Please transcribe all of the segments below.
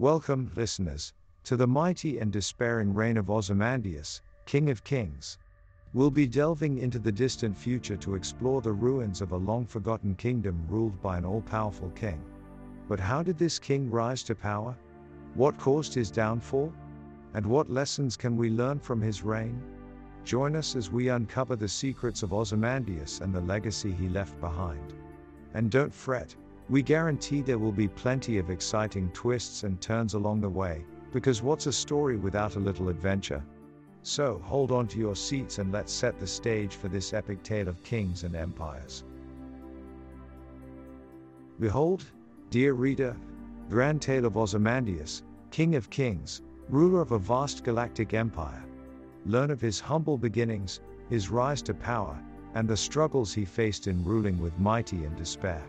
Welcome, listeners, to the mighty and despairing reign of Ozymandias, King of Kings. We'll be delving into the distant future to explore the ruins of a long forgotten kingdom ruled by an all powerful king. But how did this king rise to power? What caused his downfall? And what lessons can we learn from his reign? Join us as we uncover the secrets of Ozymandias and the legacy he left behind. And don't fret, we guarantee there will be plenty of exciting twists and turns along the way, because what's a story without a little adventure? So, hold on to your seats and let's set the stage for this epic tale of kings and empires. Behold, dear reader, grand tale of Ozymandias, king of kings, ruler of a vast galactic empire. Learn of his humble beginnings, his rise to power, and the struggles he faced in ruling with mighty and despair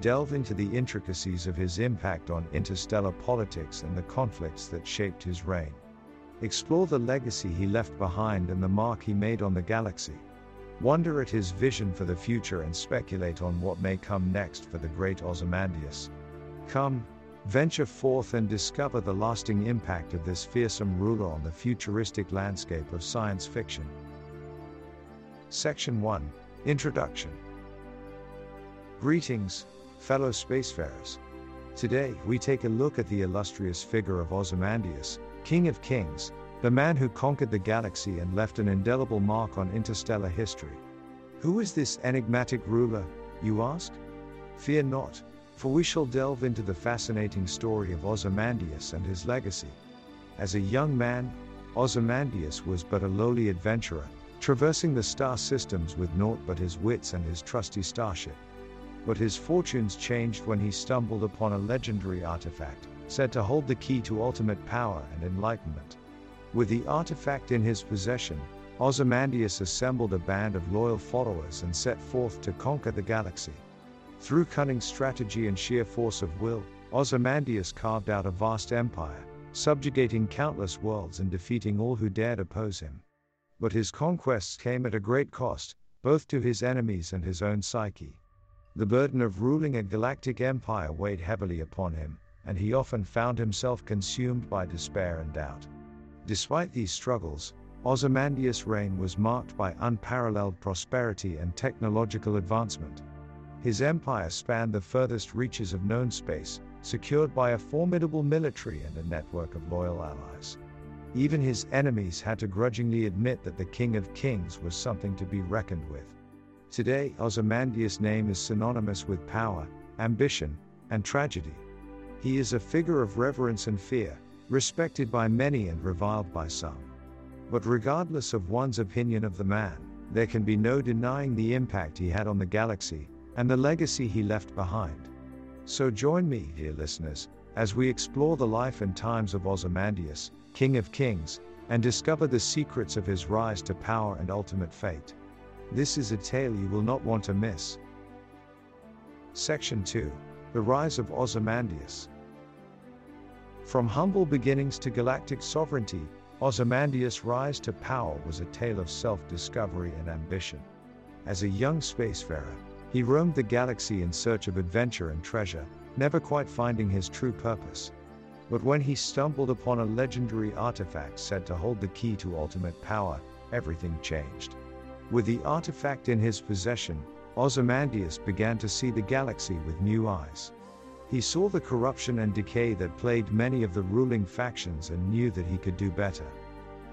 delve into the intricacies of his impact on interstellar politics and the conflicts that shaped his reign. Explore the legacy he left behind and the mark he made on the galaxy. Wonder at his vision for the future and speculate on what may come next for the great Ozymandias. Come, venture forth and discover the lasting impact of this fearsome ruler on the futuristic landscape of science fiction. Section 1 Introduction Greetings, fellow spacefarers. Today, we take a look at the illustrious figure of Ozymandias, King of Kings, the man who conquered the galaxy and left an indelible mark on interstellar history. Who is this enigmatic ruler, you ask? Fear not, for we shall delve into the fascinating story of Ozymandias and his legacy. As a young man, Ozymandias was but a lowly adventurer, traversing the star systems with naught but his wits and his trusty starship. But his fortunes changed when he stumbled upon a legendary artifact, said to hold the key to ultimate power and enlightenment. With the artifact in his possession, Ozymandias assembled a band of loyal followers and set forth to conquer the galaxy. Through cunning strategy and sheer force of will, Ozymandias carved out a vast empire, subjugating countless worlds and defeating all who dared oppose him. But his conquests came at a great cost, both to his enemies and his own psyche. The burden of ruling a galactic empire weighed heavily upon him, and he often found himself consumed by despair and doubt. Despite these struggles, Ozymandias' reign was marked by unparalleled prosperity and technological advancement. His empire spanned the furthest reaches of known space, secured by a formidable military and a network of loyal allies. Even his enemies had to grudgingly admit that the King of Kings was something to be reckoned with. Today, Ozymandias' name is synonymous with power, ambition, and tragedy. He is a figure of reverence and fear, respected by many and reviled by some. But regardless of one's opinion of the man, there can be no denying the impact he had on the galaxy, and the legacy he left behind. So join me, dear listeners, as we explore the life and times of Ozymandias, King of Kings, and discover the secrets of his rise to power and ultimate fate. This is a tale you will not want to miss. Section 2 The Rise of Ozymandias. From humble beginnings to galactic sovereignty, Ozymandias' rise to power was a tale of self discovery and ambition. As a young spacefarer, he roamed the galaxy in search of adventure and treasure, never quite finding his true purpose. But when he stumbled upon a legendary artifact said to hold the key to ultimate power, everything changed. With the artifact in his possession, Ozymandias began to see the galaxy with new eyes. He saw the corruption and decay that plagued many of the ruling factions and knew that he could do better.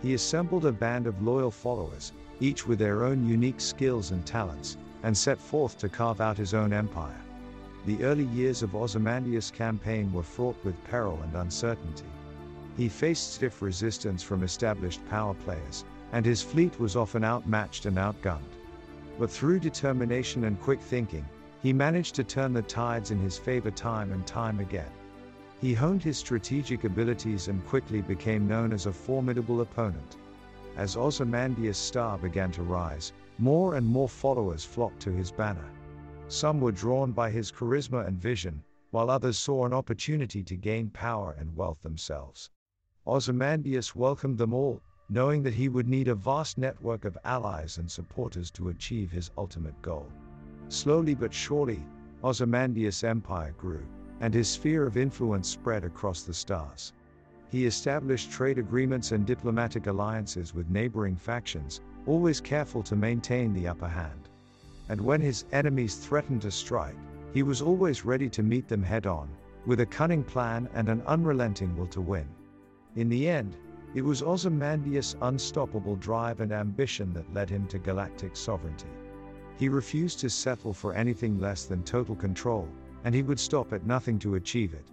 He assembled a band of loyal followers, each with their own unique skills and talents, and set forth to carve out his own empire. The early years of Ozymandias' campaign were fraught with peril and uncertainty. He faced stiff resistance from established power players, and his fleet was often outmatched and outgunned. But through determination and quick thinking, he managed to turn the tides in his favor time and time again. He honed his strategic abilities and quickly became known as a formidable opponent. As Ozymandias' star began to rise, more and more followers flocked to his banner. Some were drawn by his charisma and vision, while others saw an opportunity to gain power and wealth themselves. Ozymandias welcomed them all, knowing that he would need a vast network of allies and supporters to achieve his ultimate goal. Slowly but surely, Ozymandias' empire grew, and his sphere of influence spread across the stars. He established trade agreements and diplomatic alliances with neighboring factions, always careful to maintain the upper hand. And when his enemies threatened to strike, he was always ready to meet them head on, with a cunning plan and an unrelenting will to win. In the end, it was Ozymandias' unstoppable drive and ambition that led him to galactic sovereignty. He refused to settle for anything less than total control, and he would stop at nothing to achieve it.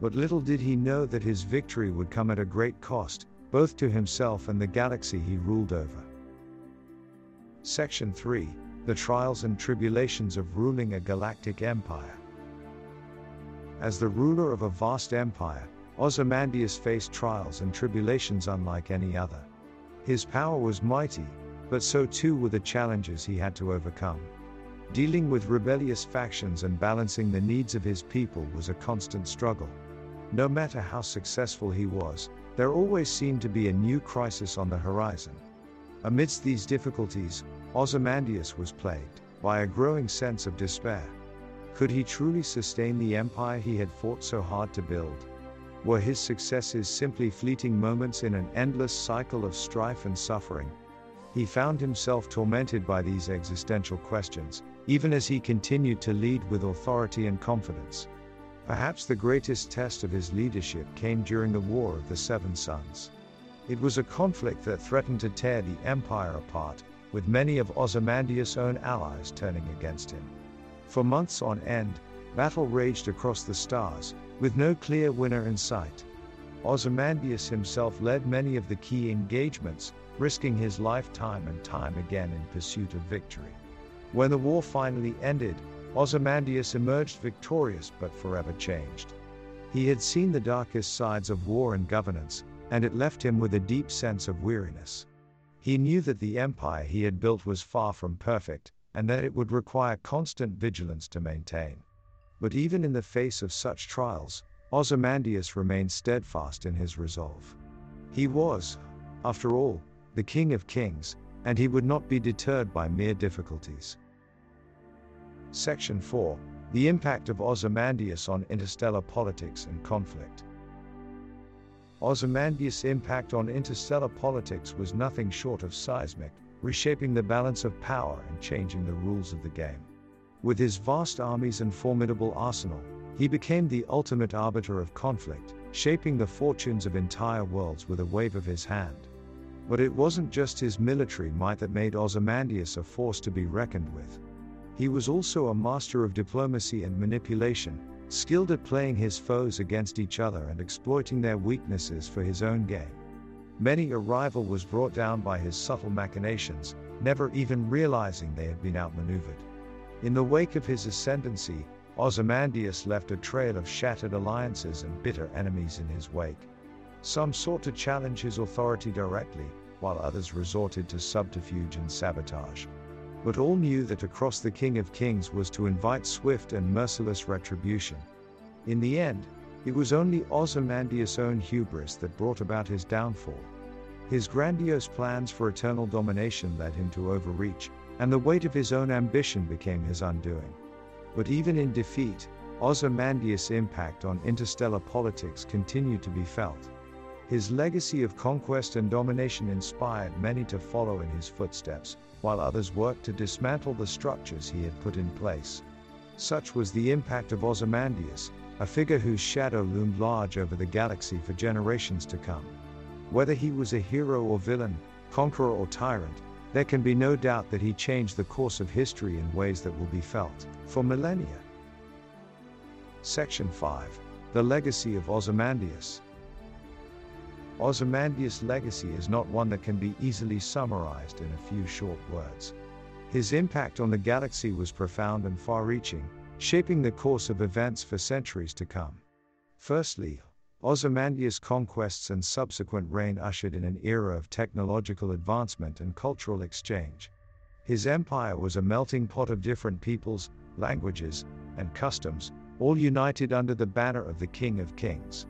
But little did he know that his victory would come at a great cost, both to himself and the galaxy he ruled over. Section 3 The Trials and Tribulations of Ruling a Galactic Empire. As the ruler of a vast empire, Ozymandias faced trials and tribulations unlike any other. His power was mighty, but so too were the challenges he had to overcome. Dealing with rebellious factions and balancing the needs of his people was a constant struggle. No matter how successful he was, there always seemed to be a new crisis on the horizon. Amidst these difficulties, Ozymandias was plagued by a growing sense of despair. Could he truly sustain the empire he had fought so hard to build? Were his successes simply fleeting moments in an endless cycle of strife and suffering? He found himself tormented by these existential questions, even as he continued to lead with authority and confidence. Perhaps the greatest test of his leadership came during the War of the Seven Suns. It was a conflict that threatened to tear the empire apart, with many of Ozymandias' own allies turning against him. For months on end, battle raged across the stars, with no clear winner in sight. Ozymandias himself led many of the key engagements, risking his life time and time again in pursuit of victory. When the war finally ended, Ozymandias emerged victorious but forever changed. He had seen the darkest sides of war and governance, and it left him with a deep sense of weariness. He knew that the empire he had built was far from perfect, and that it would require constant vigilance to maintain. But even in the face of such trials, Ozymandias remained steadfast in his resolve. He was, after all, the King of Kings, and he would not be deterred by mere difficulties. Section 4 The Impact of Ozymandias on Interstellar Politics and Conflict. Ozymandias' impact on interstellar politics was nothing short of seismic, reshaping the balance of power and changing the rules of the game. With his vast armies and formidable arsenal, he became the ultimate arbiter of conflict, shaping the fortunes of entire worlds with a wave of his hand. But it wasn't just his military might that made Ozymandias a force to be reckoned with. He was also a master of diplomacy and manipulation, skilled at playing his foes against each other and exploiting their weaknesses for his own gain. Many a rival was brought down by his subtle machinations, never even realizing they had been outmaneuvered. In the wake of his ascendancy, Ozymandias left a trail of shattered alliances and bitter enemies in his wake. Some sought to challenge his authority directly, while others resorted to subterfuge and sabotage. But all knew that to cross the King of Kings was to invite swift and merciless retribution. In the end, it was only Ozymandias' own hubris that brought about his downfall. His grandiose plans for eternal domination led him to overreach, and the weight of his own ambition became his undoing. But even in defeat, Ozymandias' impact on interstellar politics continued to be felt. His legacy of conquest and domination inspired many to follow in his footsteps, while others worked to dismantle the structures he had put in place. Such was the impact of Ozymandias, a figure whose shadow loomed large over the galaxy for generations to come. Whether he was a hero or villain, conqueror or tyrant, there can be no doubt that he changed the course of history in ways that will be felt for millennia. Section 5 The Legacy of Ozymandias. Ozymandias' legacy is not one that can be easily summarized in a few short words. His impact on the galaxy was profound and far reaching, shaping the course of events for centuries to come. Firstly, Ozymandias' conquests and subsequent reign ushered in an era of technological advancement and cultural exchange. His empire was a melting pot of different peoples, languages, and customs, all united under the banner of the King of Kings.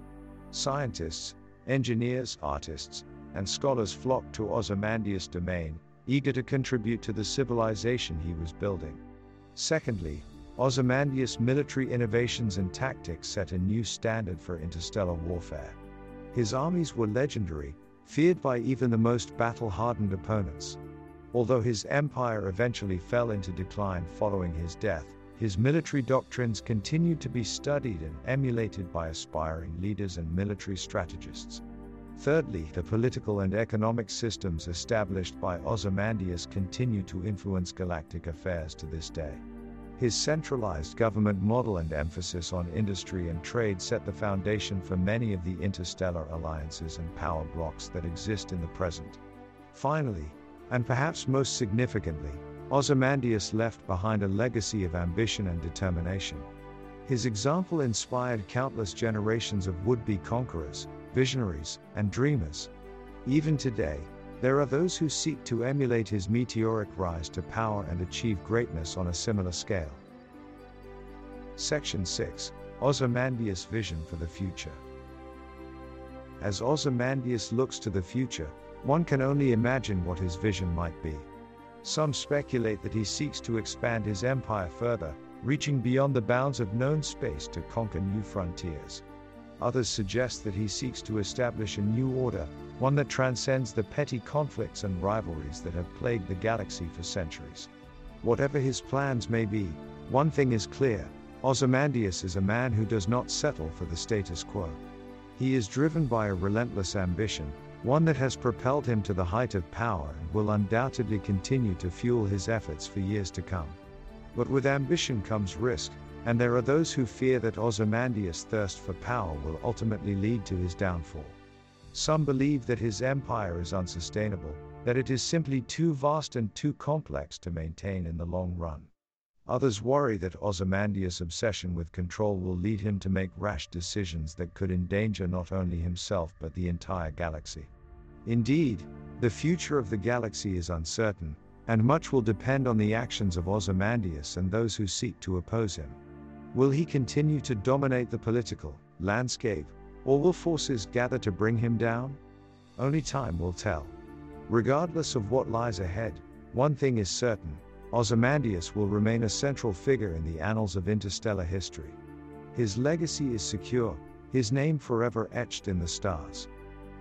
Scientists, engineers, artists, and scholars flocked to Ozymandias' domain, eager to contribute to the civilization he was building. Secondly, Ozymandias' military innovations and tactics set a new standard for interstellar warfare. His armies were legendary, feared by even the most battle hardened opponents. Although his empire eventually fell into decline following his death, his military doctrines continued to be studied and emulated by aspiring leaders and military strategists. Thirdly, the political and economic systems established by Ozymandias continue to influence galactic affairs to this day. His centralized government model and emphasis on industry and trade set the foundation for many of the interstellar alliances and power blocks that exist in the present. Finally, and perhaps most significantly, Ozymandias left behind a legacy of ambition and determination. His example inspired countless generations of would be conquerors, visionaries, and dreamers. Even today, there are those who seek to emulate his meteoric rise to power and achieve greatness on a similar scale. Section 6 Ozymandias' Vision for the Future. As Ozymandias looks to the future, one can only imagine what his vision might be. Some speculate that he seeks to expand his empire further, reaching beyond the bounds of known space to conquer new frontiers. Others suggest that he seeks to establish a new order, one that transcends the petty conflicts and rivalries that have plagued the galaxy for centuries. Whatever his plans may be, one thing is clear Ozymandias is a man who does not settle for the status quo. He is driven by a relentless ambition, one that has propelled him to the height of power and will undoubtedly continue to fuel his efforts for years to come. But with ambition comes risk, and there are those who fear that Ozymandias' thirst for power will ultimately lead to his downfall. Some believe that his empire is unsustainable, that it is simply too vast and too complex to maintain in the long run. Others worry that Ozymandias' obsession with control will lead him to make rash decisions that could endanger not only himself but the entire galaxy. Indeed, the future of the galaxy is uncertain, and much will depend on the actions of Ozymandias and those who seek to oppose him. Will he continue to dominate the political landscape, or will forces gather to bring him down? Only time will tell. Regardless of what lies ahead, one thing is certain Ozymandias will remain a central figure in the annals of interstellar history. His legacy is secure, his name forever etched in the stars.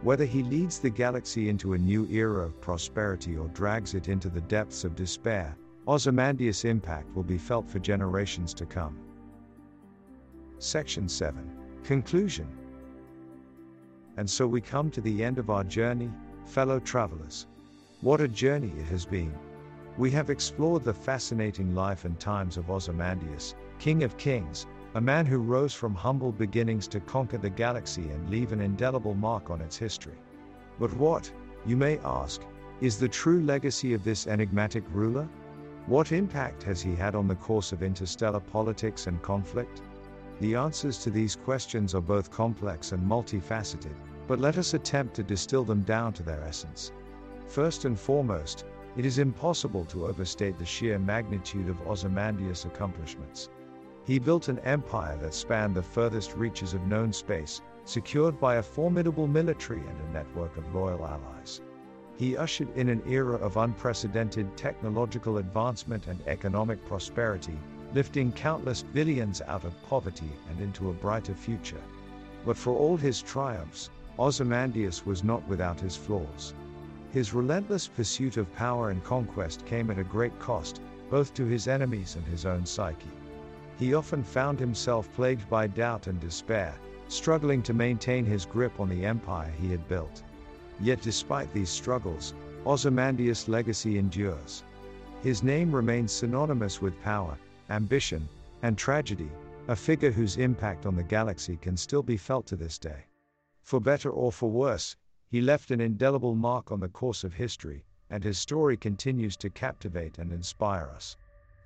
Whether he leads the galaxy into a new era of prosperity or drags it into the depths of despair, Ozymandias' impact will be felt for generations to come. Section 7 Conclusion And so we come to the end of our journey, fellow travelers. What a journey it has been! We have explored the fascinating life and times of Ozymandias, King of Kings, a man who rose from humble beginnings to conquer the galaxy and leave an indelible mark on its history. But what, you may ask, is the true legacy of this enigmatic ruler? What impact has he had on the course of interstellar politics and conflict? The answers to these questions are both complex and multifaceted, but let us attempt to distill them down to their essence. First and foremost, it is impossible to overstate the sheer magnitude of Ozymandias' accomplishments. He built an empire that spanned the furthest reaches of known space, secured by a formidable military and a network of loyal allies. He ushered in an era of unprecedented technological advancement and economic prosperity, lifting countless billions out of poverty and into a brighter future. But for all his triumphs, Ozymandias was not without his flaws. His relentless pursuit of power and conquest came at a great cost, both to his enemies and his own psyche. He often found himself plagued by doubt and despair, struggling to maintain his grip on the empire he had built. Yet despite these struggles, Ozymandias' legacy endures. His name remains synonymous with power, ambition, and tragedy, a figure whose impact on the galaxy can still be felt to this day. For better or for worse, he left an indelible mark on the course of history, and his story continues to captivate and inspire us.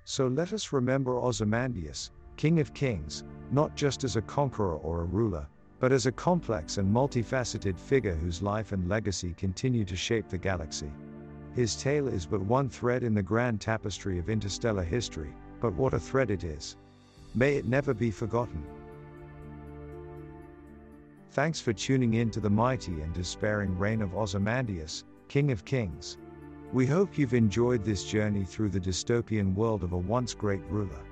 So let us remember Ozymandias, King of Kings, not just as a conqueror or a ruler, but as a complex and multifaceted figure whose life and legacy continue to shape the galaxy. His tale is but one thread in the grand tapestry of interstellar history, but what a thread it is. May it never be forgotten. Thanks for tuning in to the mighty and despairing reign of Ozymandias, King of Kings. We hope you've enjoyed this journey through the dystopian world of a once great ruler.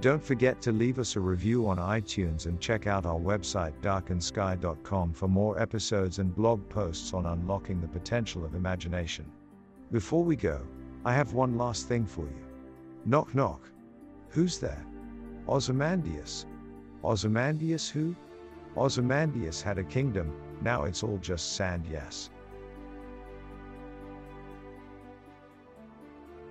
Don't forget to leave us a review on iTunes and check out our website darkensky.com for more episodes and blog posts on unlocking the potential of imagination. Before we go, I have one last thing for you. Knock knock. Who's there? Ozymandias. Ozymandias who? Ozymandias had a kingdom, now it's all just sand yes.